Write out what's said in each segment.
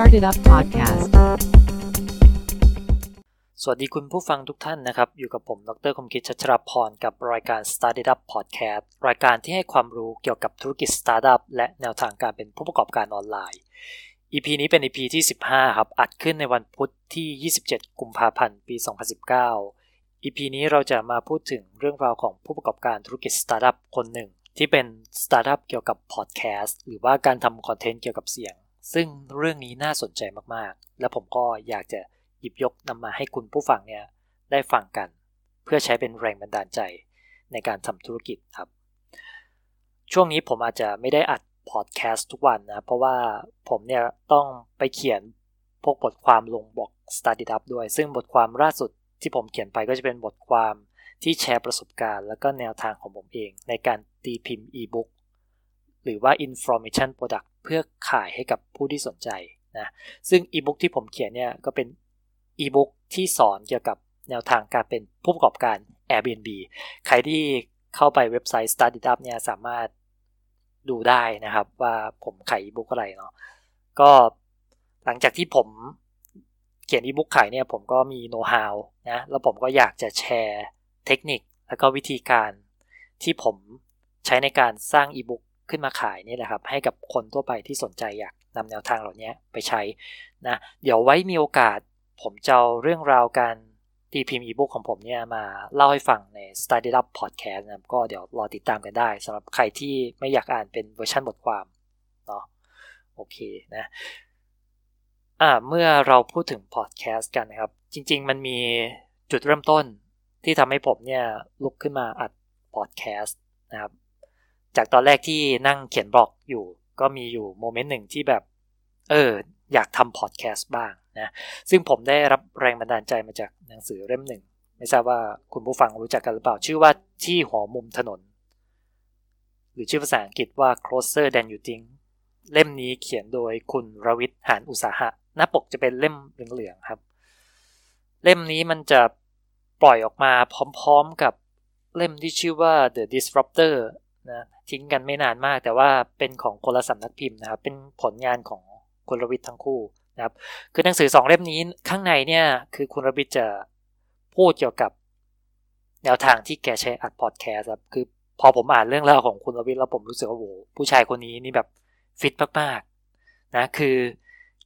Started Up Podcast สวัสดีคุณผู้ฟังทุกท่านนะครับ อยู่กับผม ดรคมคิดชัชรพร กับรายการ Started Up Podcast รายการที่ให้ความรู้เกี่ยวกับธุรกิจ Startup และแนวทางการเป็นผู้ประกอบการออนไลน์ EP นี้เป็น EP ที่ 15 ครับ อัดขึ้นในวันพุธที่ 27 กุมภาพันธ์ ปี 2019 EP นี้เราจะมาพูดถึงเรื่องราวของผู้ประกอบการธุรกิจ Startup คนหนึ่งที่เป็น Startup เกี่ยวกับ Podcast หรือว่าการทำคอนเทนต์เกี่ยวกับเสียง ซึ่งเรื่องนี้น่าสนใจมากๆ และผมก็อยากจะหยิบยกนำมาให้คุณผู้ฟังเนี่ยได้ฟังกัน เพื่อใช้เป็นแรงบันดาลใจในการทำธุรกิจครับ ช่วงนี้ผมอาจจะไม่ได้อัดพอดแคสต์ทุกวันนะ เพราะว่าผมเนี่ยต้องไปเขียนพวกบทความลงบล็อก Study Up ด้วย ซึ่งบทความล่าสุดที่ผมเขียนไปก็จะเป็นบทความที่แชร์ประสบการณ์ และก็แนวทางของผมเอง ในการตีพิมพ์อีบุ๊กหรือว่า information product พื่อขายให้กับผู้ที่สนใจนะซึ่งอีบุ๊กที่ผมเขียนเนี่ยก็เป็นอีบุ๊กที่สอนเกี่ยวกับแนวทางการเป็นผู้ประกอบการ Airbnb ใครที่เข้าไปเว็บไซต์ Study Up เนี่ยสามารถดูได้นะครับว่าผมขายอีบุ๊กอะไรเนาะก็หลังจากที่ผมเขียนอีบุ๊กขายเนี่ยผมก็มีโน้ตฮาวนะแล้วผมก็อยากจะแชร์เทคนิค แล้วก็วิธีการที่ผมใช้ในการสร้างอีบุ๊ก ขึ้นมาขายนี่แหละครับ ให้กับคนทั่วไปที่สนใจอยากนำแนวทางเหล่านี้ไปใช้นะเดี๋ยวไว้มีโอกาสผมจะเอาเรื่องราวการตีพิมพ์อีบุ๊กของผมเนี่ยมาเล่าให้ฟังใน Study Up Podcast นะก็เดี๋ยวรอติดตามกันได้สำหรับใครที่ไม่อยากอ่านเป็นเวอร์ชันบทความเนาะโอเคนะอ่าเมื่อเราพูดถึงพอดแคสต์กันนะครับ จริง ๆ มันมีจุดเริ่มต้นที่ทำให้ผมเนี่ยลุกขึ้นมาอัดพอดแคสต์นะครับ จากตอนแรกที่นั่งเขียนบล็อกอยู่ ก็มีอยู่โมเมนต์หนึ่งที่แบบ เออ อยากทำพอดแคสต์บ้างนะซึ่งผมได้รับแรงบันดาลใจมาจากหนังสือเล่มหนึ่ง ไม่ทราบว่าคุณผู้ฟังรู้จักกันหรือเปล่า ชื่อว่าที่หัวมุมถนน หรือชื่อภาษาอังกฤษว่า closer than you think เล่มนี้เขียนโดยคุณรวิทย์หานอุตสาหะ หน้าปกจะเป็นเล่มเหลืองๆครับ เล่มนี้มันจะปล่อยออกมาพร้อมๆกับเล่มที่ชื่อว่า The Disruptor นะ ทิ้งกันไม่นานมาก แต่ว่าเป็นของคนละสำนักพิมพ์นะครับเป็นผลงานของคุณรวิทย์ทั้งคู่นะครับคือหนังสือสองเล่มนี้ข้างในเนี่ยคือคุณรวิทย์จะพูดเกี่ยวกับแนวทางที่แกใช้อัดพอดแคสต์ครับคือพอผมอ่านเรื่องราวของคุณรวิทย์แล้วผมรู้สึกว่าโอ้ผู้ชายคนนี้นี่แบบฟิตมากๆนะคือ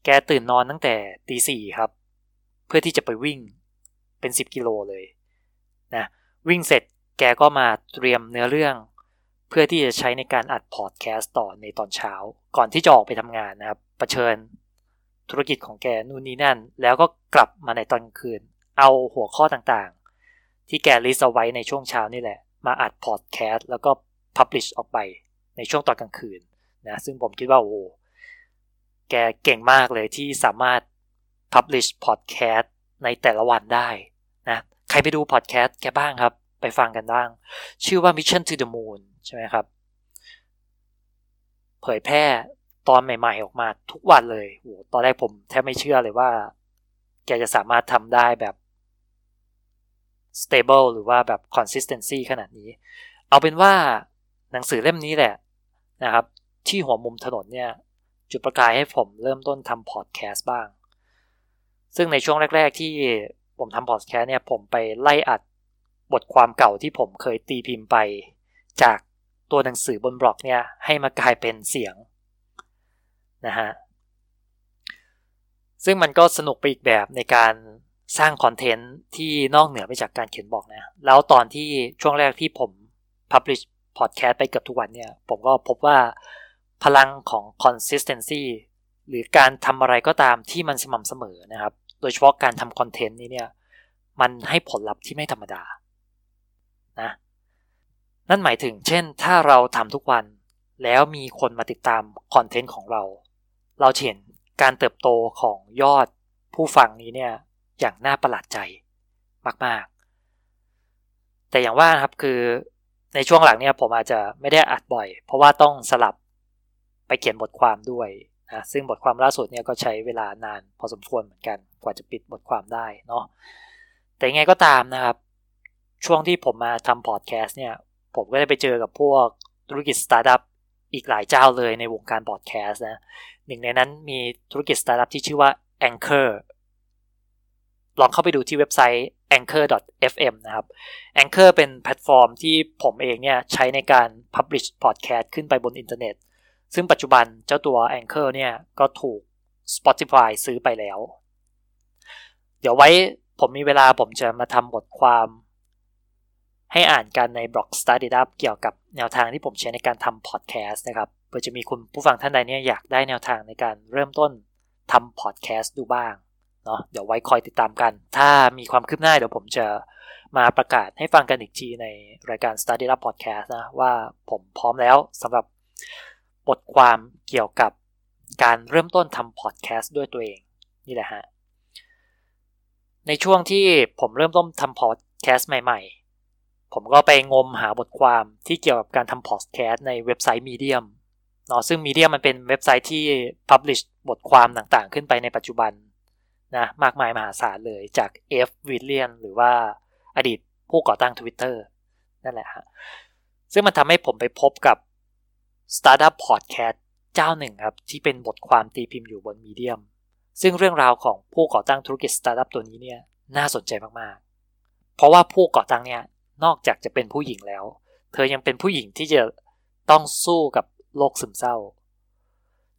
แกตื่นนอนตั้งแต่ตีสี่ครับ เพื่อที่จะไปวิ่งเป็นสิบกิโลเลยนะวิ่งเสร็จแกก็มาเตรียมเนื้อเรื่อง เพื่อที่จะใช้ในการอัดพอดแคสต์ต่อในตอนเช้า ก่อนที่จะออกไปทำงานนะครับะเผชิญธุรกิจของแกนู่นนี่นั่น แล้วก็กลับมาในตอนคืน เอาหัวข้อต่างๆ ที่แกลิสเอาไว้ในช่วงเช้านี่แหละ มาอัดพอดแคสต์แล้วก็พับลิชออกไปในช่วงตอนกลางคืนนะซึ่งผมคิดว่าโอ้แกเก่งมากเลยที่สามารถ publish podcast ในแต่ละวันได้นะ ใครไปดูพอดแคสต์แกบ้างครับ ไปฟังกันบ้าง ชื่อว่า Mission to the Moon ใช่ไหมครับ เผยแพร่ตอนใหม่ๆออกมาทุกวันเลยโหตอนแรกผมแทบไม่เชื่อเลยว่า แกจะสามารถทำได้แบบ stable หรือว่าแบบ consistency ขนาดนี้ เอาเป็นว่าหนังสือเล่มนี้แหละนะครับ ที่หัวมุมถนนเนี่ย จุดประกายให้ผมเริ่มต้นทำพอดแคสต์บ้าง ซึ่งในช่วงแรก ๆ ที่ผมทำพอดแคสต์เนี่ย ผมไปไล่อัดบทความเก่าที่ผมเคยตีพิมพ์ไปจาก ตัวหนังสือบนบล็อกเนี่ยให้มากลายเป็นเสียงนะฮะซึ่งมันก็สนุกไปอีกแบบในการสร้างคอนเทนต์ที่นอกเหนือไปจากการเขียนบอกนะแล้วตอนที่ช่วงแรกที่ผม publish podcast ไปเกือบทุกวันเนี่ย ผมก็พบว่าพลังของ consistency หรือการทำอะไรก็ตามที่มันสม่ำเสมอนะครับ โดยเฉพาะการทำคอนเทนต์นี้เนี่ย มันให้ผลลัพธ์ที่ไม่ธรรมดานะ นั่นหมายถึงเช่น ถ้าเราทำทุกวัน แล้วมีคนมาติดตามคอนเทนต์ของเรา เราเห็นการเติบโตของยอดผู้ฟังนี้เนี่ยอย่างน่าประหลาดใจมาก ๆ แต่อย่างว่านะครับคือในช่วงหลังเนี่ยผมอาจจะไม่ได้อัดบ่อย เพราะว่าต้องสลับไปเขียนบทความด้วยนะซึ่งบทความล่าสุดเนี่ยก็ใช้เวลานานพอสมควรเหมือนกันกว่าจะปิดบทความได้เนาะแต่ไงก็ตามนะครับ ช่วงที่ผมมาทำพอดแคสต์เนี่ย ผมก็ได้ไปเจอกับพวกธุรกิจสตาร์ทอัพอีกหลายเจ้าเลยในวงการพอดแคสต์นะหนึ่งในนั้นมีธุรกิจสตาร์ทอัพที่ชื่อว่า Anchor ลองเข้าไปดูที่เว็บไซต์ anchor.fm นะครับ Anchor เป็นแพลตฟอร์มที่ผมเองเนี่ยใช้ในการ publish podcast ขึ้นไปบนอินเทอร์เน็ต ซึ่งปัจจุบันเจ้าตัว Anchor เนี่ยก็ถูก Spotify ซื้อไปแล้ว เดี๋ยวไว้ผมมีเวลาผมจะมาทำบทความ ให้อ่านกันในบล็อก Started Up เกี่ยวกับแนวทางที่ผมใช้ในการทำพอดแคสต์นะครับเพื่อจะมีคุณผู้ฟังท่านใดเนี่ยอยากได้แนวทางในการเริ่มต้นทำพอดแคสต์ดูบ้างเนาะเดี๋ยวไว้คอยติดตามกัน ถ้ามีความคืบหน้าเดี๋ยวผมจะมาประกาศให้ฟังกันอีกทีในรายการ Study Up Podcast นะว่าผมพร้อมแล้วสำหรับบทความเกี่ยวกับการเริ่มต้นทำพอดแคสต์ด้วยตัวเอง นี่แหละฮะ ในช่วงที่ผมเริ่มต้นทำพอดแคสต์ใหม่ๆ ผมก็ไปงมหาบทความที่เกี่ยวกับการทำพอดแคสต์ในเว็บไซต์ Medium เนาะซึ่ง Medium มันเป็นเว็บไซต์ที่ publish บทความต่างๆ ขึ้นไปในปัจจุบันนะมากมายมหาศาลเลยจาก Ev Williams หรือว่าอดีตผู้ก่อตั้ง Twitter นั่นแหละฮะซึ่งมันทำให้ผมไปพบกับ Startup Podcast เจ้าหนึ่งครับ ที่เป็นบทความตีพิมพ์อยู่บน Medium ซึ่งเรื่องราวของผู้ก่อตั้งธุรกิจสตาร์ทอัพตัวนี้เนี่ยน่าสนใจมากๆ เพราะว่าผู้ก่อตั้งเนี่ย นอกจากจะเป็นผู้หญิงแล้ว เธอยังเป็นผู้หญิงที่จะต้องสู้กับโรคซึมเศร้า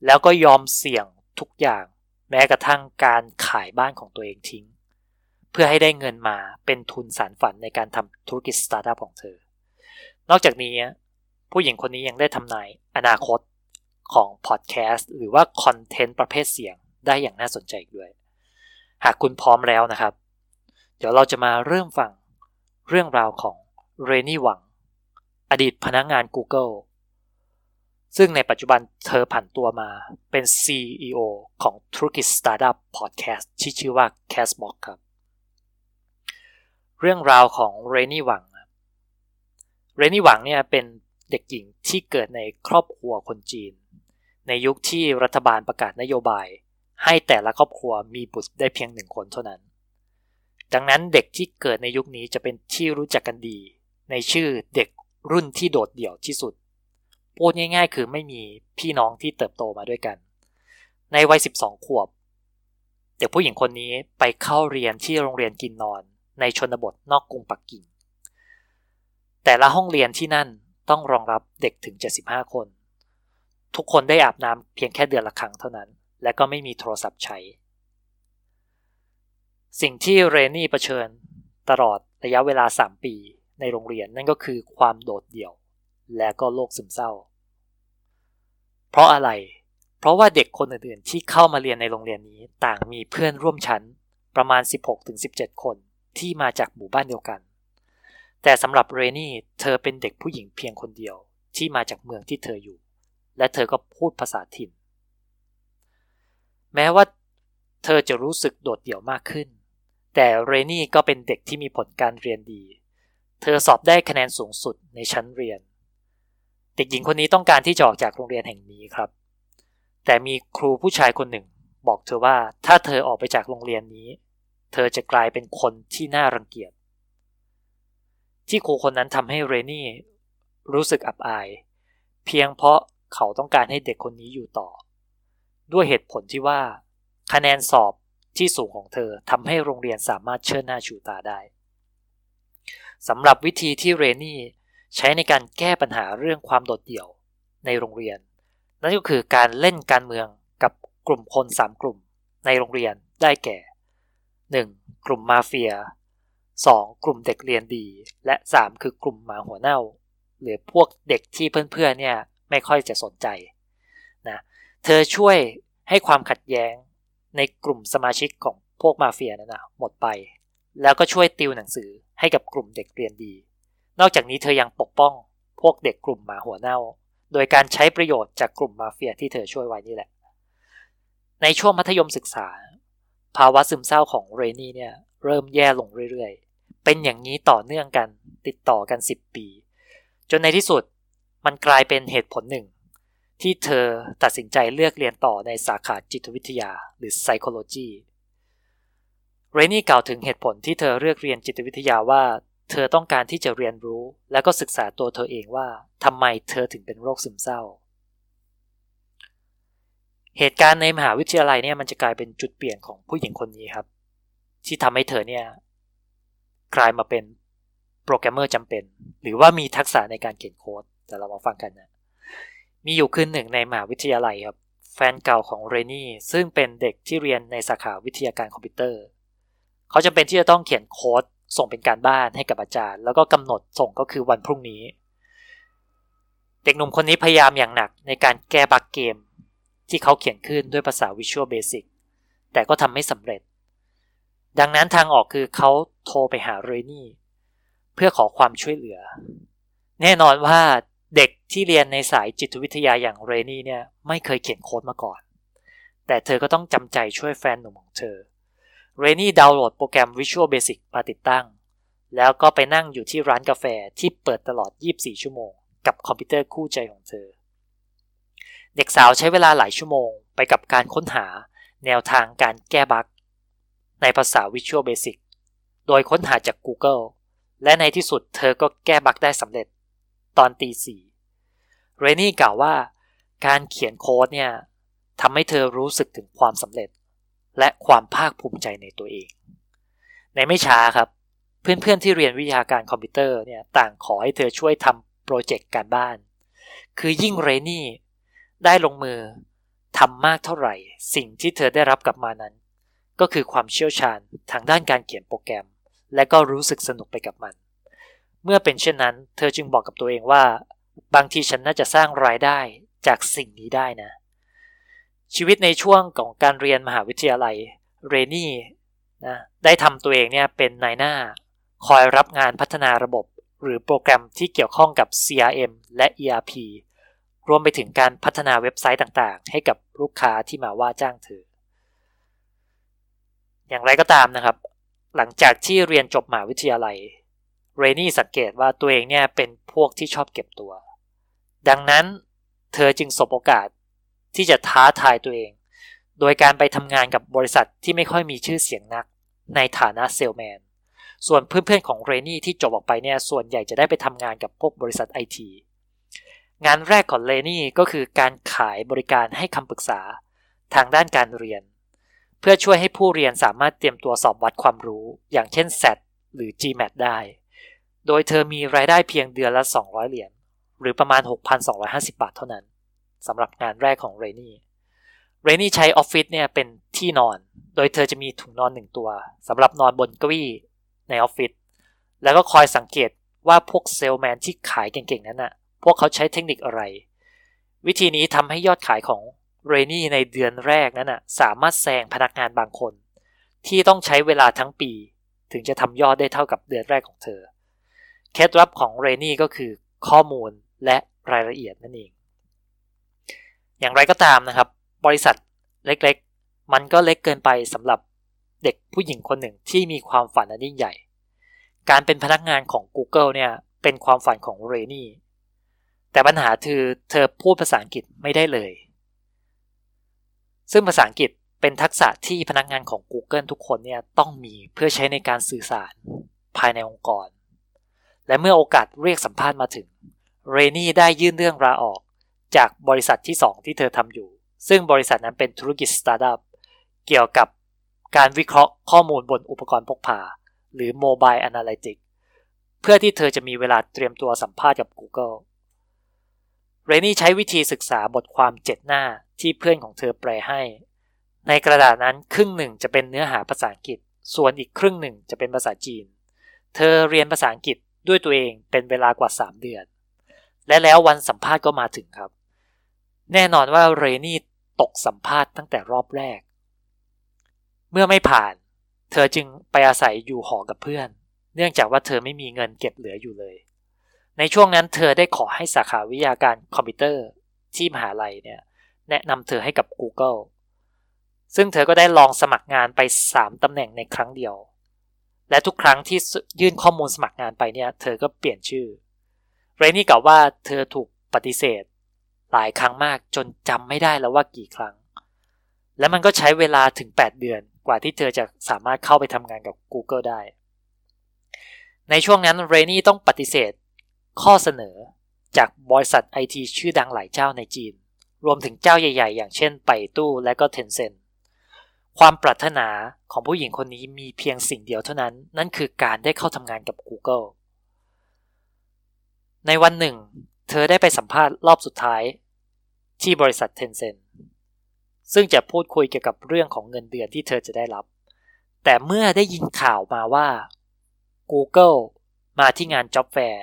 แล้วก็ยอมเสี่ยงทุกอย่าง แม้กระทั่งการขายบ้านของตัวเองทิ้ง เพื่อให้ได้เงินมาเป็นทุนสานฝันในการทำธุรกิจสตาร์ทอัพของเธอ นอกจากนี้ผู้หญิงคนนี้ยังได้ทำนายอนาคตของพอดแคสต์หรือว่าคอนเทนต์ประเภทเสียงได้อย่างน่าสนใจด้วย หากคุณพร้อมแล้วนะครับ เดี๋ยวเราจะมาเริ่มฟัง เรื่องราวของเรนนี่หวัง อดีตพนักงาน Google ซึ่งในปัจจุบันเธอผันตัวมาเป็น CEO ของธุรกิจสตาร์ทอัพพอดแคสต์ที่ชื่อว่า Castbox ครับ เรื่องราวของเรนนี่หวังเรนนี่หวังเนี่ยเป็นเด็กหญิงที่เกิดในครอบครัวคนจีน ในยุคที่รัฐบาลประกาศนโยบาย ให้แต่ละครอบครัวมีบุตรได้เพียงหนึ่งคนเท่านั้น ดังนั้นเด็กที่เกิดในยุคนี้จะเป็นที่รู้จักกันดี ในชื่อเด็กรุ่นที่โดดเดี่ยวที่สุดพูดง่ายๆ คือไม่มีพี่น้องที่เติบโตมาด้วยกัน ในวัย 12 ขวบ เด็กผู้หญิงคนนี้ไปเข้าเรียนที่โรงเรียนกินนอนในชนบทนอกกรุงปักกิ่ง แต่ละห้องเรียนที่นั่นต้องรองรับเด็กถึง 75 คน ทุกคนได้อาบน้ำเพียงแค่เดือนละครั้งเท่านั้น และก็ไม่มีโทรศัพท์ใช้ สิ่งที่เรนนี่เผชิญตลอดระยะเวลา 3 ปีในโรงเรียนนั่นก็คือความโดดเดี่ยว และก็โรคซึมเศร้า เพราะอะไร เพราะว่าเด็กคนอื่นๆ ที่เข้ามาเรียนในโรงเรียนนี้ต่างมีเพื่อนร่วมชั้นประมาณ 16-17 คนที่มาจากหมู่บ้านเดียวกัน แต่สำหรับเรนี่เธอเป็นเด็กผู้หญิงเพียงคนเดียวที่มาจากเมืองที่เธออยู่ และเธอก็พูดภาษาถิ่น แม้ว่าเธอจะรู้สึกโดดเดี่ยวมากขึ้น แต่เรนี่ก็เป็นเด็กที่มีผลการเรียนดี เธอสอบได้คะแนนสูงสุดในชั้นเรียน เด็กหญิงคนนี้ต้องการที่จะออกจากโรงเรียนแห่งนี้ครับ แต่มีครูผู้ชายคนหนึ่ง บอกเธอว่าถ้าเธอออกไปจากโรงเรียนนี้ เธอจะกลายเป็นคนที่น่ารังเกียจ ที่ครูคนนั้นทำให้เรนนี่รู้สึกอับอาย เพียงเพราะเขาต้องการให้เด็กคนนี้อยู่ต่อ ด้วยเหตุผลที่ว่า คะแนนสอบ ที่สูงของเธอทำให้โรงเรียนสามารถเชิดหน้าชูตาได้สำหรับวิธีที่เรนนี่ใช้ในการแก้ปัญหาเรื่องความโดดเดี่ยวในโรงเรียน นั่นก็คือการเล่นการเมืองกับกลุ่มคน 3 กลุ่มในโรงเรียนได้แก่ 1. กลุ่มมาเฟีย 2. กลุ่มเด็กเรียนดี และ 3 คือกลุ่มหมาหัวเน่า หรือพวกเด็กที่เพื่อนๆเนี่ยไม่ค่อยจะสนใจนะเธอช่วยให้ความขัดแย้ง ในกลุ่มสมาชิกของพวกมาเฟียนั่นนะหมดไป แล้วก็ช่วยติวหนังสือให้กับกลุ่มเด็กเรียนดี นอกจากนี้เธอยังปกป้องพวกเด็กกลุ่มหมาหัวเน่า โดยการใช้ประโยชน์จากกลุ่มมาเฟียที่เธอช่วยไว้นี่แหละ ในช่วงมัธยมศึกษา ภาวะซึมเศร้าของเรนี่เนี่ยเริ่มแย่ลงเรื่อยๆ เป็นอย่างนี้ต่อเนื่องกันติดต่อกัน 10 ปี จนในที่สุดมันกลายเป็นเหตุผลหนึ่ง ที่เธอตัดสินใจเลือกเรียนต่อในสาขาจิตวิทยาหรือ psychology เรนี่กล่าวถึงเหตุผลที่เธอเลือกเรียนจิตวิทยาว่า เธอต้องการที่จะเรียนรู้ และก็ศึกษาตัวเธอเองว่าทำไมเธอถึงเป็นโรคซึมเศร้า เหตุการณ์ในมหาวิทยาลัยเนี่ยมันจะกลายเป็นจุดเปลี่ยนของผู้หญิงคนนี้ครับ ที่ทำให้เธอเนี่ยกลายมาเป็นโปรแกรมเมอร์จำเป็น หรือว่ามีทักษะในการเขียนโค้ดแต่เรามาฟังกันนะ มีอยู่คืนหนึ่งในมหาวิทยาลัยครับ แฟนเก่าของเรนนี่ซึ่งเป็นเด็กที่เรียนในสาขาวิทยาการคอมพิวเตอร์ เขาจำเป็นที่จะต้องเขียนโค้ดส่งเป็นการบ้านให้กับอาจารย์ แล้วก็กำหนดส่งก็คือวันพรุ่งนี้ เด็กหนุ่มคนนี้พยายามอย่างหนักในการแก้บั๊กเกม ที่เขาเขียนขึ้นด้วยภาษา Visual Basic แต่ก็ทำไม่สำเร็จ ดังนั้นทางออกคือเขาโทรไปหาเรนนี่ เพื่อขอความช่วยเหลือ แน่นอนว่า เด็กที่เรียนในสายจิตวิทยาอย่างเรนี่เนี่ยไม่เคยเขียนโค้ดมาก่อน แต่เธอก็ต้องจำใจช่วยแฟนหนุ่มของเธอ เรนนี่ดาวน์โหลดโปรแกรม Visual Basic มาติดตั้ง แล้วก็ไปนั่งอยู่ที่ร้านกาแฟที่เปิดตลอด 24 ชั่วโมง กับคอมพิวเตอร์คู่ใจของเธอ เด็กสาวใช้เวลาหลายชั่วโมง ไปกับการค้นหาแนวทางการแก้บั๊กในภาษา Visual Basic โดยค้นหาจาก Google และในที่สุดเธอก็แก้บั๊กได้สำเร็จ ตอนตีสี่เรนนี่กล่าวว่าการเขียนโค้ดเนี่ยทำให้เธอรู้สึกถึงความสำเร็จ และความภาคภูมิใจในตัวเอง ในไม่ช้าครับ เพื่อนๆที่เรียนวิทยาการคอมพิวเตอร์เนี่ยต่างขอให้เธอช่วยทำโปรเจกต์การบ้าน คือยิ่งเรนนี่ได้ลงมือทำมากเท่าไหร่ สิ่งที่เธอได้รับกลับมานั้น ก็คือความเชี่ยวชาญทางด้านการเขียนโปรแกรม และก็รู้สึกสนุกไปกับมัน เมื่อเป็นเช่นนั้น เธอจึงบอกกับตัวเองว่า บางทีฉันน่าจะสร้างรายได้จากสิ่งนี้ได้นะ ชีวิตในช่วงของการเรียนมหาวิทยาลัยเรนี่นะได้ทำตัวเองเนี่ยเป็นนายหน้า คอยรับงานพัฒนาระบบ หรือโปรแกรมที่เกี่ยวข้องกับ CRM และ ERP รวมไปถึงการพัฒนาเว็บไซต์ต่างๆ ให้กับลูกค้าที่มาว่าจ้างเธอ อย่างไรก็ตามนะครับ หลังจากที่เรียนจบมหาวิทยาลัย เรนี่สังเกตว่าตัวเองเนี่ยเป็นพวกที่ชอบเก็บตัว ดังนั้นเธอจึงสบโอกาสที่จะท้าทายตัวเอง โดยการไปทำงานกับบริษัทที่ไม่ค่อยมีชื่อเสียงนักในฐานะเซลแมน ส่วนเพื่อนๆของเรนี่ที่จบออกไปเนี่ยส่วนใหญ่จะได้ไปทำงานกับพวกบริษัทไอทีงานแรกของเรนี่ก็คือการขายบริการให้คำปรึกษาทางด้านการเรียน เพื่อช่วยให้ผู้เรียนสามารถเตรียมตัวสอบวัดความรู้ อย่างเช่น SAT หรือ GMAT ได้ โดยเธอมีรายได้เพียงเดือนละ 200 เหรียญ หรือประมาณ 6,250 บาทเท่านั้นสำหรับงานแรกของเรนี่เรนี่ใช้ออฟฟิศเนี่ยเป็นที่นอน โดยเธอจะมีถุงนอนหนึ่งตัวสำหรับนอนบนเก้าอี้ในออฟฟิศ แล้วก็คอยสังเกตว่าพวกเซลแมนที่ขายเก่งๆนั้นน่ะ พวกเขาใช้เทคนิคอะไร วิธีนี้ทำให้ยอดขายของเรนี่ในเดือนแรกนั้นน่ะสามารถแซงพนักงานบางคน ที่ต้องใช้เวลาทั้งปี ถึงจะทำยอดได้เท่ากับเดือนแรกของเธอ เคล็ดลับของเรนี่ก็คือข้อมูลและรายละเอียดนั่นเอง อย่างไรก็ตามนะครับ บริษัทเล็กๆ มันก็เล็กเกินไปสำหรับเด็กผู้หญิงคนหนึ่งที่มีความฝันอันยิ่งใหญ่ การเป็นพนักงานของ Google เนี่ยเป็นความฝันของเรนี่ แต่ปัญหาคือเธอพูดภาษาอังกฤษไม่ได้เลย ซึ่งภาษาอังกฤษเป็นทักษะที่พนักงานของ Google ทุกคนเนี่ยต้องมีเพื่อใช้ในการสื่อสารภายในองค์กร และเมื่อโอกาสเรียกสัมภาษณ์มาถึง เรนี่ได้ยื่นเรื่องลาออก จากบริษัทที่ 2 ที่เธอทำอยู่ ซึ่งบริษัทนั้นเป็นธุรกิจสตาร์ทอัพเกี่ยวกับการวิเคราะห์ข้อมูลบนอุปกรณ์พกพา หรือ Mobile Analytics เพื่อที่เธอจะมีเวลาเตรียมตัวสัมภาษณ์กับ Google เรนี่ใช้วิธีศึกษาบทความเจ็ดหน้าที่เพื่อนของเธอแปลให้ ในกระดาษนั้นครึ่งหนึ่งจะเป็นเนื้อหาภาษาอังกฤษ ส่วนอีกครึ่งหนึ่งจะเป็นภาษาจีน เธอเรียนภาษาอังกฤษ ด้วยตัวเองเป็นเวลากว่า 3 เดือน และแล้ววันสัมภาษณ์ก็มาถึงครับ แน่นอนว่าเรนี่ตกสัมภาษณ์ตั้งแต่รอบแรก เมื่อไม่ผ่าน เธอจึงไปอาศัยอยู่หอกับเพื่อน เนื่องจากว่าเธอไม่มีเงินเก็บเหลืออยู่เลย ในช่วงนั้นเธอได้ขอให้สาขาวิทยาการคอมพิวเตอร์ที่มหาลัยเนี่ยแนะนำเธอให้กับ Google ซึ่งเธอก็ได้ลองสมัครงานไป 3ตำแหน่งในครั้งเดียว และทุกครั้งที่ยื่นข้อมูลสมัครงานไปเนี่ย เธอก็เปลี่ยนชื่อ เรนนี่กล่าวว่าเธอถูกปฏิเสธ หลายครั้งมากจนจำไม่ได้แล้วว่ากี่ครั้ง และมันก็ใช้เวลาถึง 8 เดือนกว่าที่เธอจะสามารถเข้าไปทำงานกับ Google ได้ ในช่วงนั้นเรนนี่ต้องปฏิเสธข้อเสนอจากบริษัทไอทีชื่อดังหลายเจ้าในจีน รวมถึงเจ้าใหญ่ ๆ อย่างเช่นไปตู้และก็เทนเซ็น ความปรารถนาของผู้หญิงคนนี้มีเพียงสิ่งเดียวเท่านั้น นั่นคือการได้เข้าทำงานกับ Google ในวันหนึ่ง เธอได้ไปสัมภาษณ์รอบสุดท้าย ที่บริษัท Tencent ซึ่งจะพูดคุยเกี่ยวกับเรื่องของเงินเดือนที่เธอจะได้รับ แต่เมื่อได้ยินข่าวมาว่า Google มาที่งาน Job Fair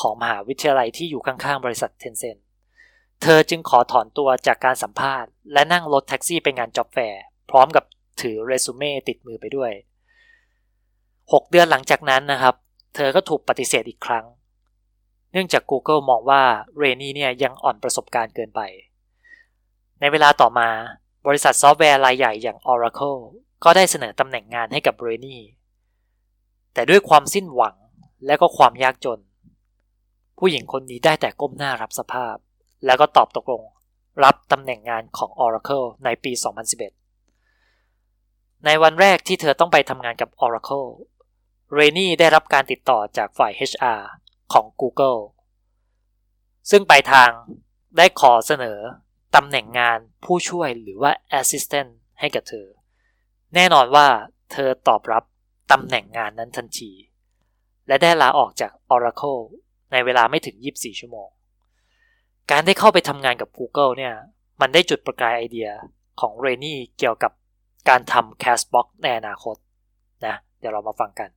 ของมหาวิทยาลัยที่อยู่ข้างๆ บริษัท Tencent เธอจึงขอถอนตัวจากการสัมภาษณ์ และนั่งรถแท็กซี่ไปงาน Job Fair พร้อมกับถือเรซูเม่ติดมือไปด้วย 6 เดือนหลังจากนั้นนะครับ เธอก็ถูกปฏิเสธอีกครั้ง เนื่องจาก Google มองว่าเรนี่เนี่ยยังอ่อนประสบการณ์เกินไป ในเวลาต่อมาบริษัทซอฟต์แวร์รายใหญ่อย่าง Oracle ก็ได้เสนอตำแหน่งงานให้กับเรนี่แต่ด้วยความสิ้นหวังและก็ความยากจน ผู้หญิงคนนี้ได้แต่ก้มหน้ารับสภาพ แล้วก็ตอบตกลงรับตำแหน่งงานของ Oracle ในปี 2011 ในวันแรกที่เธอต้องไปทำงานกับ Oracle เรนี่ได้รับการติดต่อจากฝ่าย HR ของ Google ซึ่งไปทางได้ขอเสนอตำแหน่งงานผู้ช่วยหรือว่า Assistant ให้กับเธอ แน่นอนว่าเธอตอบรับตำแหน่งงานนั้นทันที และได้ลาออกจาก Oracle ในเวลาไม่ถึง 24 ชั่วโมง การได้เข้าไปทำงานกับ Google เนี่ย มันได้จุดประกายไอเดียของเรนนี่เกี่ยวกับ การทำ Castbox ในอนาคตนะเดี๋ยวเรามาฟังกัน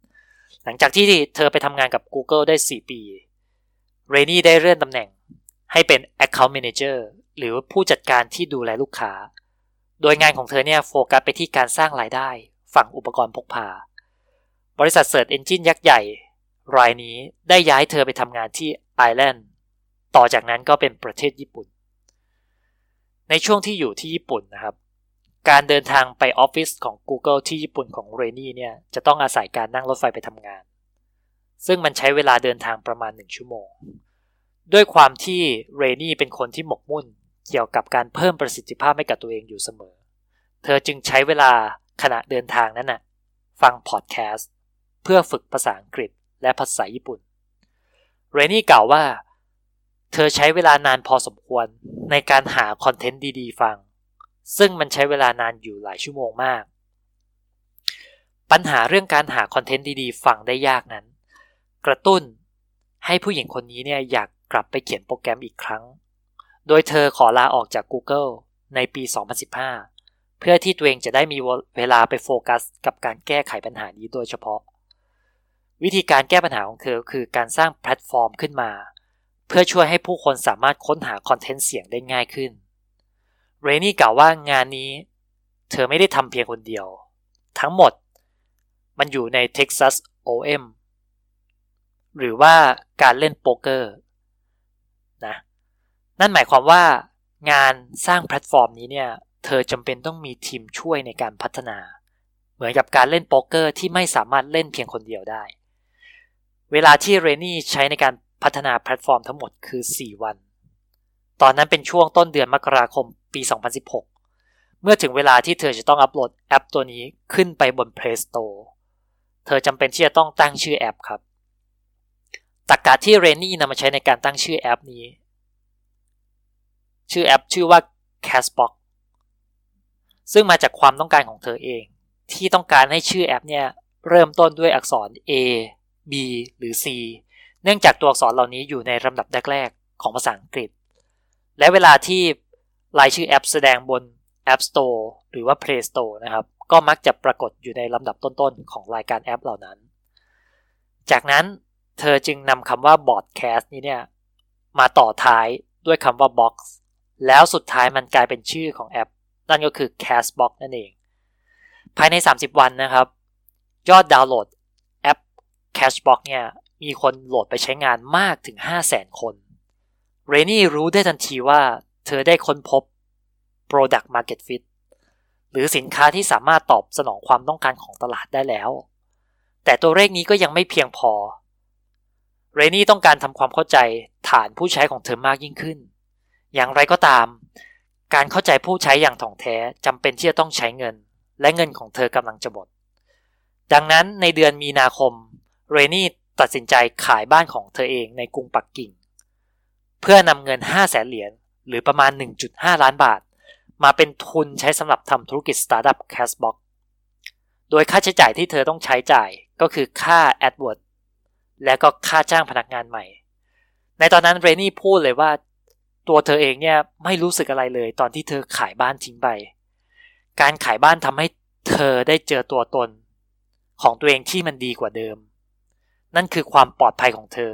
หลังจากที่เธอไปทำงานกับ Google ได้ 4 ปี เรนนี่ได้เลื่อนตำแหน่งให้เป็น Account Manager หรือผู้จัดการที่ดูแลลูกค้า โดยงานของเธอเนี่ยโฟกัสไปที่การสร้างรายได้ ฝั่งอุปกรณ์พกพา บริษัท search engine ยักษ์ใหญ่ รายนี้ได้ย้ายเธอไปทำงานที่ไอร์แลนด์ต่อจากนั้นก็เป็นประเทศญี่ปุ่น ในช่วงที่อยู่ที่ญี่ปุ่นนะครับ การเดินทางไปออฟฟิศของ Google ที่ญี่ปุ่นของเรนี่เนี่ยจะต้องอาศัยการนั่งรถไฟไปทำงาน ซึ่งมันใช้เวลาเดินทางประมาณหนึ่งชั่วโมง ด้วยความที่เรนี่เป็นคนที่หมกมุ่นเกี่ยวกับการเพิ่มประสิทธิภาพให้กับตัวเองอยู่เสมอ เธอจึงใช้เวลาขณะเดินทางนั้นนะ่ะฟังพอดแคสต์เพื่อฝึกภาษาอังกฤษและภาษาญี่ปุ่น เรนนี่กล่าวว่า เธอใช้เวลานานพอสมควรในการหาคอนเทนต์ดีๆ ฟัง ซึ่งมันใช้เวลานานอยู่หลายชั่วโมงมาก ปัญหาเรื่องการหาคอนเทนต์ดีๆ ฟังได้ยากนั้น กระตุ้นให้ผู้หญิงคนนี้เนี่ยอยากกลับไปเขียนโปรแกรมอีกครั้ง โดยเธอขอลาออกจาก Google ในปี 2015 เพื่อที่ตัวเองจะได้มีเวลาไปโฟกัส กับการแก้ไขปัญหานี้โดยเฉพาะ วิธีการแก้ปัญหาของเธอคือการสร้างแพลตฟอร์มขึ้นมา เพื่อช่วยให้ผู้คนสามารถค้นหาคอนเทนต์เสียงได้ง่ายขึ้น เรนนี่กล่าวว่างานนี้ เธอไม่ได้ทำเพียงคนเดียว ทั้งหมดมันอยู่ใน Texas Hold'em หรือว่าการเล่นโป๊กเกอร์นะนั่นหมายความว่างานสร้างแพลตฟอร์มนี้เนี่ย เธอจำเป็นต้องมีทีมช่วยในการพัฒนา เหมือนกับการเล่นโป๊กเกอร์ที่ไม่สามารถเล่นเพียงคนเดียวได้ เวลาที่เรนนี่ใช้ในการพัฒนาแพลตฟอร์มทั้งหมดคือ 4 วัน ตอนนั้นเป็นช่วงต้นเดือนมกราคม ปี 2016 เมื่อถึงเวลาที่เธอจะต้องอัปโหลดแอปตัวนี้ขึ้นไปบน Play Store เธอจำเป็นที่จะต้องตั้งชื่อแอปครับตรกกะที่เรนนี่นำมาใช้ในการตั้งชื่อแอปนี้ ชื่อแอปชื่อว่า Castbox ซึ่งมาจากความต้องการของเธอเอง ที่ต้องการให้ชื่อแอปเนี่ยเริ่มต้นด้วยอักษร A B หรือ C เนื่องจากตัวอักษรเหล่านี้อยู่ในลำดับแรกๆของภาษาอังกฤษ และเวลาที่ รายชื่อแอปแสดงบน App Store หรือว่า Play Store นะครับ ก็มักจะปรากฏอยู่ในลำดับต้นๆ ของรายการแอปเหล่านั้น จากนั้นเธอจึงนำคำว่า broadcast นี้เนี่ย มาต่อท้ายด้วยคำว่า box แล้วสุดท้ายมันกลายเป็นชื่อของแอป นั่นก็คือ castbox นั่นเอง ภายใน 30 วันนะครับ ยอดดาวน์โหลดแอป Cashbox เนี่ยมีคนโหลดไปใช้งานมากถึง 5 0 0แสนคน เรนนี่รู้ได้ทันทีว่า เธอได้ค้นพบ Product Market Fit หรือสินค้าที่สามารถตอบสนองความต้องการของตลาดได้แล้ว แต่ตัวเลขนี้ก็ยังไม่เพียงพอ เรนนี่ต้องการทำความเข้าใจฐานผู้ใช้ของเธอมากยิ่งขึ้น อย่างไรก็ตาม การเข้าใจผู้ใช้อย่างถ่องแท้จำเป็นที่จะต้องใช้เงิน และเงินของเธอกำลังจะหมด ดังนั้นในเดือนมีนาคม เรนี่ตัดสินใจขายบ้านของเธอเองในกรุงปักกิ่ง เพื่อนำเงิน5 0 0แสนเหรียญ หรือประมาณ 1.5 ล้านบาท มาเป็นทุนใช้สำหรับทำธุรกิจสตาร์ทอัพ Cashbox โดยค่าใช้จ่ายที่เธอต้องใช้จ่ายก็คือค่า AdWords และก็ค่าจ้างพนักงานใหม่ ในตอนนั้นเรนนี่พูดเลยว่าตัวเธอเองเนี่ยไม่รู้สึกอะไรเลยตอนที่เธอขายบ้านทิ้งไป การขายบ้านทำให้เธอได้เจอตัวตน ของตัวเองที่มันดีกว่าเดิม นั่นคือความปลอดภัยของเธอ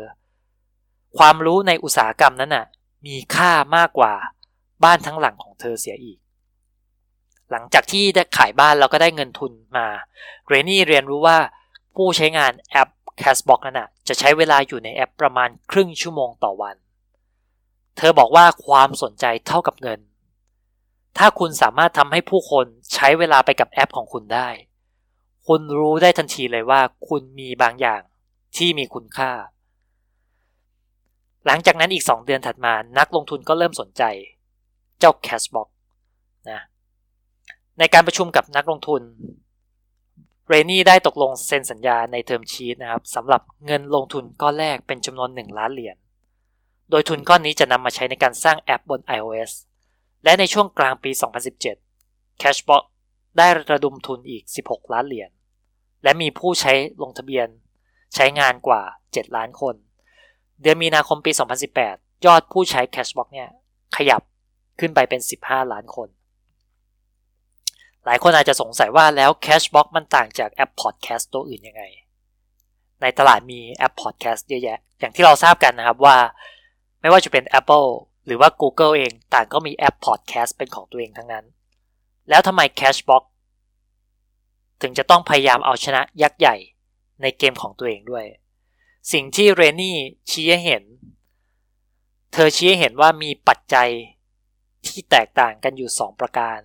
ความรู้ในอุตสาหกรรมนั้นน่ะ มีค่ามากกว่าบ้านทั้งหลังของเธอเสียอีก หลังจากที่ได้ขายบ้านแล้วก็ได้เงินทุนมาเรนนี่เรียนรู้ว่าผู้ใช้งานแอป Cashbox นั้นน่ะจะใช้เวลาอยู่ในแอปประมาณครึ่งชั่วโมงต่อวัน เธอบอกว่าความสนใจเท่ากับเงิน ถ้าคุณสามารถทำให้ผู้คนใช้เวลาไปกับแอปของคุณได้ คุณรู้ได้ทันทีเลยว่าคุณมีบางอย่างที่มีคุณค่า หลังจากนั้นอีก 2 เดือนถัดมานักลงทุนก็เริ่มสนใจ เจ้า Cashbox นะในการประชุมกับนักลงทุนเรนนี่ได้ตกลงเซ็นสัญญาในเทอมชีตนะครับสำหรับเงินลงทุนก้อนแรกเป็นจำนวน 1 ล้านเหรียญ โดยทุนก้อนนี้จะนำมาใช้ในการสร้างแอปบน iOS และในช่วงกลางปี 2017 Cashbox ได้ระดมทุนอีก 16 ล้านเหรียญ และมีผู้ใช้ลงทะเบียนใช้งานกว่า 7 ล้านคน เดือนมีนาคมปี 2018 ยอดผู้ใช้ Cashbox เนี่ย ขยับขึ้นไปเป็น 15 ล้านคน หลายคนอาจจะสงสัยว่าแล้ว Cashbox มันต่างจากแอปพอดแคสต์ตัวอื่นยังไง ในตลาดมีแอปพอดแคสต์เยอะแยะ อย่างที่เราทราบกันนะครับว่า ไม่ว่าจะเป็น Apple หรือว่า Google เองต่างก็มีแอปพอดแคสต์เป็นของตัวเองทั้งนั้น แล้วทำไม Cashbox ถึงจะต้องพยายามเอาชนะยักษ์ใหญ่ในเกมของตัวเองด้วย สิ่งที่เรนนี่ชี้เห็น เธอชี้เห็นว่ามีปัจจัยที่แตกต่างกันอยู่ 2 ประการ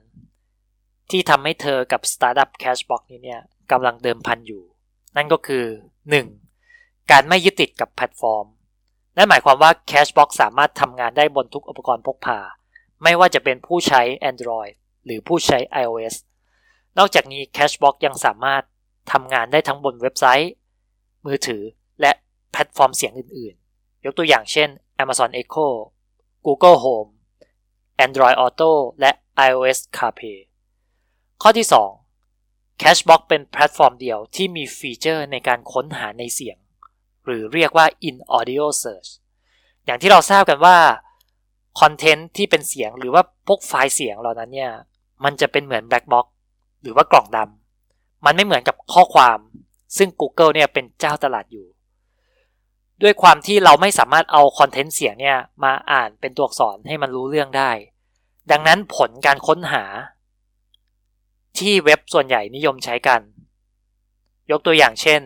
ที่ทำให้เธอกับสตาร์ทอัพ Cashbox นี้เนี่ยกำลังเดิมพันอยู่ นั่นก็คือ 1. การไม่ยึดติดกับแพลตฟอร์ม นั่นหมายความว่า Cashbox สามารถทำงานได้บนทุกอุปกรณ์พกพา ไม่ว่าจะเป็นผู้ใช้ Android หรือผู้ใช้ iOS นอกจากนี้ Cashbox ยังสามารถทำงานได้ทั้งบนเว็บไซต์ มือถือและ แพลตฟอร์มเสียงอื่นๆ ยกตัวอย่างเช่น Amazon Echo Google Home Android Auto และ iOS CarPlay ข้อที่ 2 Castbox เป็นแพลตฟอร์มเดียวที่มีฟีเจอร์ในการค้นหาในเสียง หรือเรียกว่า in-audio search อย่างที่เราทราบกันว่า content ที่เป็นเสียงหรือว่าพวกไฟล์เสียงเหล่านั้นเนี่ย มันจะเป็นเหมือน black box หรือว่ากล่องดำมันไม่เหมือนกับข้อความ ซึ่ง Google เนี่ยเป็นเจ้าตลาดอยู่ ด้วยความที่เราไม่สามารถเอาคอนเทนต์เสียงเนี่ยมาอ่านเป็นตัวอักษรให้มันรู้เรื่องได้ ดังนั้นผลการค้นหา ที่เว็บส่วนใหญ่นิยมใช้กัน ยกตัวอย่างเช่น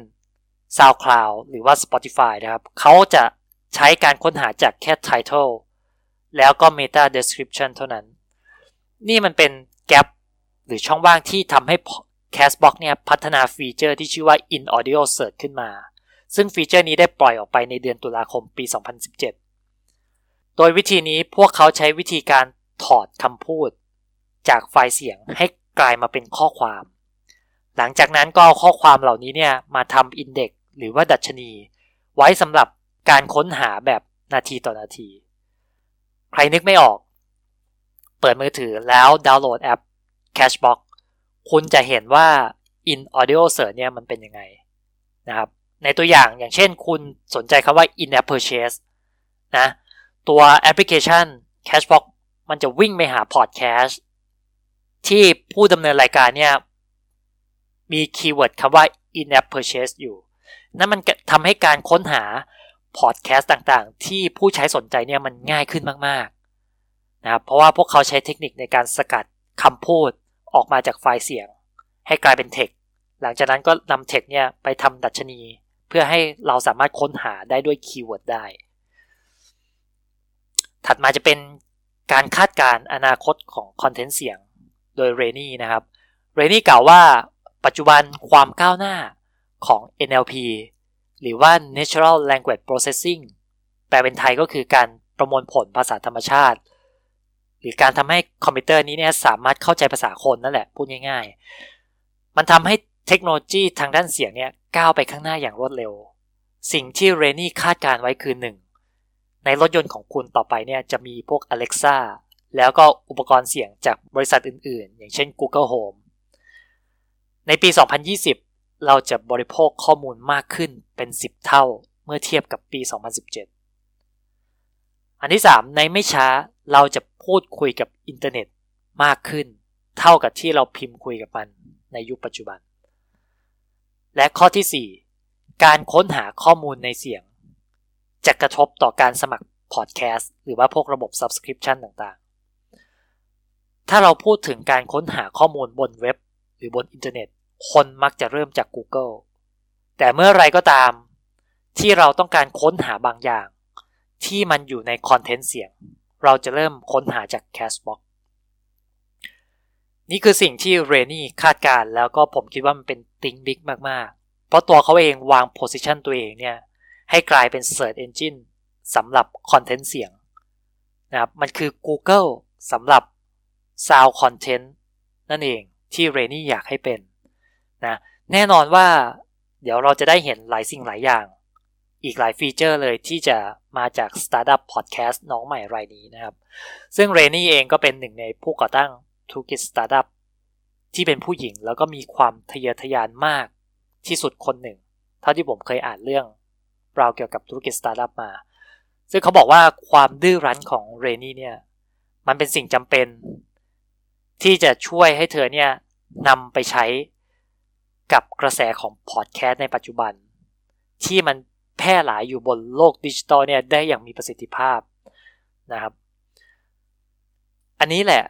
SoundCloud หรือว่า Spotify นะครับ เขาจะใช้การค้นหาจากแค่ Title แล้วก็ Meta Description เท่านั้น นี่มันเป็น gap หรือช่องว่างที่ทำให้ Castbox เนี่ยพัฒนาฟีเจอร์ที่ชื่อว่า In Audio Search ขึ้นมา ซึ่งฟีเจอร์นี้ได้ปล่อยออกไปในเดือนตุลาคมปี 2017 โดยวิธีนี้พวกเขาใช้วิธีการถอดคำพูด จากไฟล์เสียงให้กลายมาเป็นข้อความ หลังจากนั้นก็เอาข้อความเหล่านี้เนี่ยมาทำ index หรือว่าดัชนี ไว้สำหรับการค้นหาแบบนาทีต่อนาที ใครนึกไม่ออก เปิดมือถือแล้วดาวน์โหลดแอป Cashbox คุณจะเห็นว่า In Audio Search เนี่ยมันเป็นยังไงนะครับ ในตัวอย่างอย่างเช่นคุณสนใจคำว่า In App Purchase นะตัวแอปพลิเคชัน Cashbox มันจะวิ่งไปหาพอดแคสต์ที่ผู้ดำเนินรายการเนี่ยมี keyword คำว่า in-app purchase อยู่ นั่นมันทำให้การค้นหาพอดแคสต์ต่างๆ ที่ผู้ใช้สนใจเนี่ยมันง่ายขึ้นมากๆนะครับเพราะว่าพวกเขาใช้เทคนิคในการสกัดคำพูดออกมาจากไฟล์เสียง ให้กลายเป็นเทคหลังจากนั้นก็นำเทคเนี่ยไปทำดัชนี เพื่อให้เราสามารถค้นหาได้ด้วย keyword ได้ ถัดมาจะเป็นการคาดการอนาคตของ content เสียงโดยเรนี่นะครับเรนี่กล่าวว่าปัจจุบันความก้าวหน้าของ NLP หรือว่า Natural Language Processing แปลเป็นไทยก็คือการประมวลผลภาษาธรรมชาติ หรือการทำให้คอมพิวเตอร์นี้เนี่ยสามารถเข้าใจภาษาคนนั่นแหละพูดง่าย ๆ มันทำให้ เทคโนโลยีทางด้านเสียงเนี่ยก้าวไปข้างหน้าอย่างรวดเร็ว สิ่งที่เรนี่คาดการไว้คือ 1. ในรถยนต์ของคุณต่อไปเนี่ยจะมีพวก Alexa แล้วก็อุปกรณ์เสียงจากบริษัทอื่นๆ อย่างเช่น Google Home ในปี 2020 เราจะบริโภคข้อมูลมากขึ้นเป็น 10 เท่าเมื่อเทียบกับปี 2017 อันที่ 3 ในไม่ช้าเราจะพูดคุยกับอินเทอร์เน็ตมากขึ้น เท่ากับที่เราพิมพ์คุยกับมันในยุคปัจจุบัน และข้อที่ 4 การค้นหาข้อมูลในเสียง จะกระทบต่อการสมัครพอดแคสต์หรือว่าพวกระบบ Subscription ต่างๆ ถ้าเราพูดถึงการค้นหาข้อมูลบนเว็บ หรือบนอินเทอร์เน็ต คนมักจะเริ่มจาก Google แต่เมื่อไรก็ตาม ที่เราต้องการค้นหาบางอย่าง ที่มันอยู่ใน content เสียง เราจะเริ่มค้นหาจาก Castbox นี่คือสิ่งที่เรนนี่คาดการแล้วก็ผมคิดว่ามันเป็น think bigมากๆ เพราะตัวเขาเองวางโพสิชันตัวเองเนี่ยให้กลายเป็น Search Engine สำหรับคอนเทนต์เสียงนะครับมันคือ Google สำหรับ Sound Content นั่นเองที่เรนนี่อยากให้เป็นนะแน่นอนว่าเดี๋ยวเราจะได้เห็นหลายสิ่งหลายอย่าง อีกหลายฟีเจอร์เลยที่จะมาจาก Startup Podcast น้องใหม่รายนี้นะครับ ซึ่งเรนนี่เองก็เป็นหนึ่งในผู้ก่อตั้ง ธุรกิจสตาร์ทอัพที่เป็นผู้หญิงแล้วก็มีความทะเยอทะยานมากที่สุดคนหนึ่ง เท่าที่ผมเคยอ่านเรื่องราวเกี่ยวกับธุรกิจสตาร์ทอัพมา ซึ่งเขาบอกว่าความดื้อรั้นของเรนนี่เนี่ยมันเป็นสิ่งจำเป็น ที่จะช่วยให้เธอเนี่ยนำไปใช้กับกระแสของพอดแคสต์ในปัจจุบัน ที่มันแพร่หลายอยู่บนโลกดิจิตอลเนี่ยได้อย่างมีประสิทธิภาพนะครับ อันนี้แหละ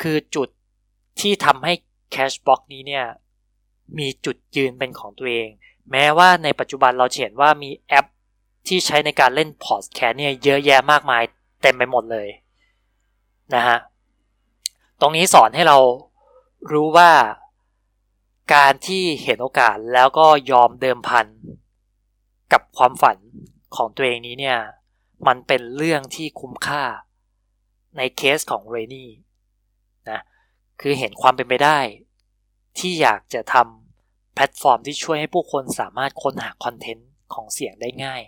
คือจุดที่ทำให้ Cashbox นี้เนี่ยมีจุดยืนเป็นของตัวเอง แม้ว่าในปัจจุบันเราเห็นว่ามีแอปที่ใช้ในการเล่นพอดแคสต์เนี่ยเยอะแยะมากมายเต็มไปหมดเลยนะฮะตรงนี้สอนให้เรารู้ว่าการที่เห็นโอกาสแล้วก็ยอมเดิมพันกับความฝันของตัวเองนี้เนี่ยมันเป็นเรื่องที่คุ้มค่าในเคสของเรนนี่ คือเห็นความเป็นไปได้ ที่อยากจะทำแพลตฟอร์มที่ช่วยให้ผู้คนสามารถค้นหาคอนเทนต์ของเสียงได้ง่าย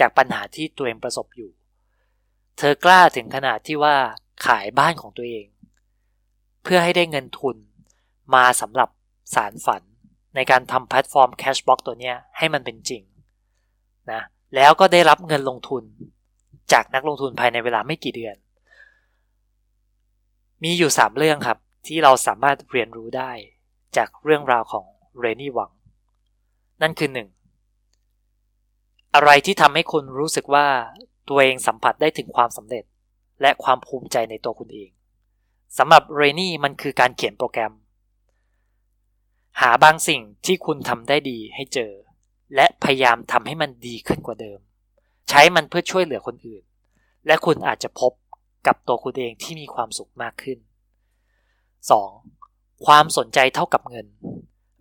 จากปัญหาที่ตัวเองประสบอยู่ เธอกล้าถึงขนาดที่ว่าขายบ้านของตัวเอง เพื่อให้ได้เงินทุนมาสำหรับสารฝันในการทำแพลตฟอร์ม Cashbox ตัวนี้ให้มันเป็นจริงนะแล้วก็ได้รับเงินลงทุน จากนักลงทุนภายในเวลาไม่กี่เดือน มีอยู่สามเรื่องครับ ที่เราสามารถเรียนรู้ได้จากเรื่องราวของเรนนี่หวัง นั่นคือหนึ่งอะไรที่ทำให้คุณรู้สึกว่าตัวเองสัมผัสได้ถึงความสำเร็จ และความภูมิใจในตัวคุณเองสำหรับเรนนี่มันคือการเขียนโปรแกรม หาบางสิ่งที่คุณทำได้ดีให้เจอ และพยายามทำให้มันดีขึ้นกว่าเดิม ใช้มันเพื่อช่วยเหลือคนอื่น และคุณอาจจะพบ กับตัวคุณเองที่มีความสุขมากขึ้น 2. ความสนใจเท่ากับเงิน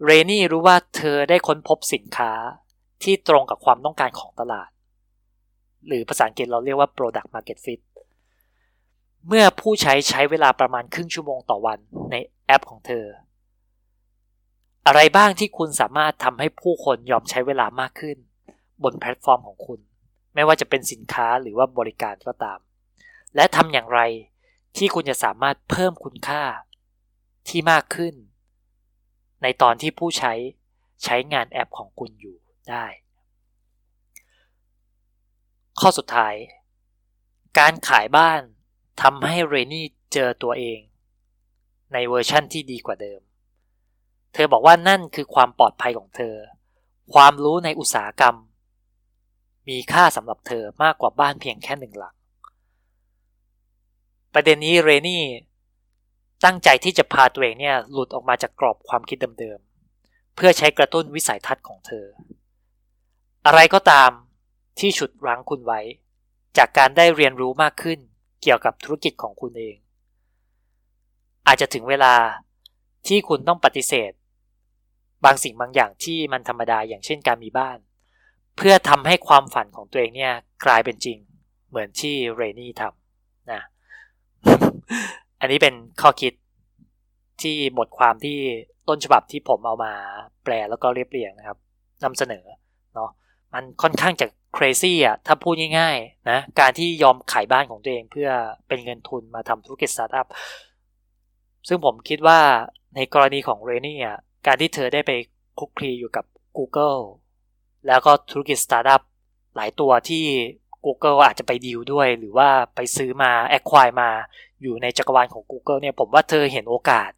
เรนี่รู้ว่าเธอได้ค้นพบสินค้าที่ตรงกับความต้องการของตลาด หรือภาษาอังกฤษเราเรียกว่า product market fit เมื่อผู้ใช้ใช้เวลาประมาณครึ่งชั่วโมงต่อวันในแอปของเธอ อะไรบ้างที่คุณสามารถทำให้ผู้คนยอมใช้เวลามากขึ้น บนแพลตฟอร์มของคุณ ไม่ว่าจะเป็นสินค้าหรือว่าบริการก็ตาม และทำอย่างไรที่คุณจะสามารถเพิ่มคุณค่าที่มากขึ้น ในตอนที่ผู้ใช้ใช้งานแอปของคุณอยู่ได้ ข้อสุดท้าย การขายบ้านทำให้เรนนี่เจอตัวเอง ในเวอร์ชั่นที่ดีกว่าเดิม เธอบอกว่านั่นคือความปลอดภัยของเธอ ความรู้ในอุตสาหกรรม มีค่าสำหรับเธอมากกว่าบ้านเพียงแค่หนึ่งหลัง ประเด็นนี้เรนี่ตั้งใจที่จะพาตัวเองเนี่ยหลุดออกมาจากกรอบความคิดเดิมๆ เพื่อใช้กระตุ้นวิสัยทัศน์ของเธอ อะไรก็ตามที่ฉุดรั้งคุณไว้ จากการได้เรียนรู้มากขึ้นเกี่ยวกับธุรกิจของคุณเอง อาจจะถึงเวลาที่คุณต้องปฏิเสธ บางสิ่งบางอย่างที่มันธรรมดาอย่างเช่นการมีบ้าน เพื่อทำให้ความฝันของตัวเองเนี่ยกลายเป็นจริง เหมือนที่เรนี่ทำ อันนี้เป็นข้อคิดที่บทความที่ต้นฉบับที่ผมเอามาแปลแล้วก็เรียบเรียงนะครับนำเสนอเนาะมันค่อนข้างจะ crazy อะถ้าพูดง่ายๆนะการที่ยอมขายบ้านของตัวเองเพื่อเป็นเงินทุนมาทำธุรกิจสตาร์ทอัพซึ่งผมคิดว่าในกรณีของเรนี่อะการที่เธอได้ไปคุกคลีอยู่กับ Google แล้วก็ธุรกิจสตาร์ทอัพหลายตัวที่ Google อาจจะไปดีลด้วย หรือว่าไปซื้อมา acquire มาอยู่ในจักรวาลของ Google เนี่ยผมว่าเธอเห็นโอกาส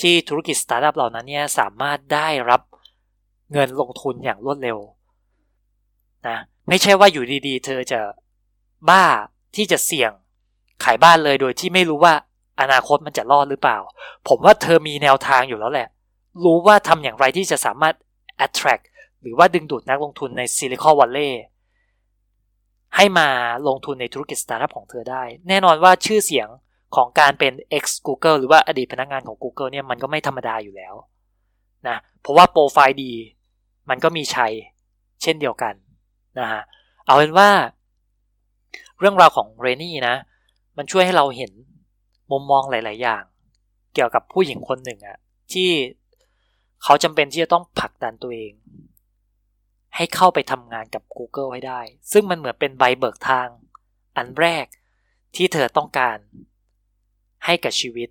ที่ธุรกิจสตาร์ทอัพเหล่านั้นเนี่ยสามารถได้รับเงินลงทุนอย่างรวดเร็วนะไม่ใช่ว่าอยู่ดีๆ เธอจะบ้าที่จะเสี่ยงขายบ้านเลยโดยที่ไม่รู้ว่าอนาคตมันจะรอดหรือเปล่า ผมว่าเธอมีแนวทางอยู่แล้วแหละ รู้ว่าทำอย่างไรที่จะสามารถ attract หรือว่าดึงดูดนักลงทุนในซิลิคอนวัลเลย์ ให้มาลงทุนในธุรกิจสตาร์ทอัพของเธอได้ แน่นอนว่าชื่อเสียงของการเป็น ex Google หรือว่าอดีตพนักงานของ Google เนี่ยมันก็ไม่ธรรมดาอยู่แล้วนะเพราะว่าโปรไฟล์ดี มันก็มีชัยเช่นเดียวกันนะฮะเอาเป็นว่า เรื่องราวของเรนนี่นะ มันช่วยให้เราเห็นมุมมองหลาย ๆ อย่าง เกี่ยวกับผู้หญิงคนหนึ่งอะที่เขาจำเป็นที่จะต้องผลักดันตัวเอง ให้เข้าไปทำงานกับ Google ให้ได้ ซึ่งมันเหมือนเป็นใบเบิกทาง อันแรกที่เธอต้องการให้กับชีวิต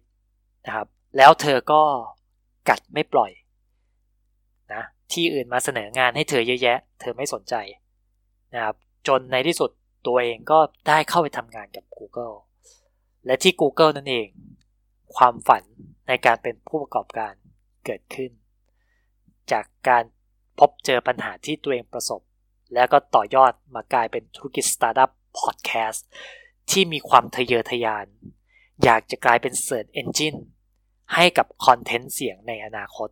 นะครับ แล้วเธอก็กัดไม่ปล่อยนะที่อื่นมาเสนองานให้เธอเยอะแยะ เธอไม่สนใจนะครับจนในที่สุดตัวเองก็ได้เข้าไปทำงานกับ Google และที่ Google นั่นเอง ความฝันในการเป็นผู้ประกอบการเกิดขึ้น จากการ พบเจอปัญหาที่ตัวเองประสบ แล้วก็ต่อยอดมากลายเป็นธุรกิจสตาร์ทอัพพอดแคสต์ที่มีความทะเยอทะยาน อยากจะกลายเป็น search engine ให้กับ content เสียงในอนาคต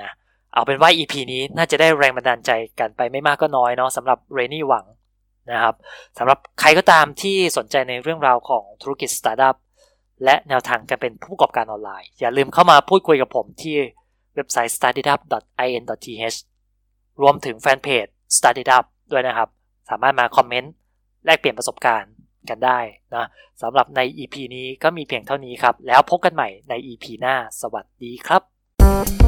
นะเอาเป็นว่า EP นี้น่าจะได้แรงบันดาลใจกันไปไม่มากก็น้อยเนาะสำหรับเรนนี่หวังนะครับสำหรับใครก็ตามที่สนใจในเรื่องราวของธุรกิจสตาร์ทอัพและแนวทางการเป็นผู้ประกอบการออนไลน์ อย่าลืมเข้ามาพูดคุยกับผมที่เว็บไซต์ startup.in.th รวมถึงแฟนเพจ Startup ด้วยนะครับ สามารถมาคอมเมนต์แลกเปลี่ยนประสบการณ์กันได้นะสำหรับใน EP นี้ก็มีเพียงเท่านี้ครับ แล้วพบกันใหม่ใน EP หน้า สวัสดีครับ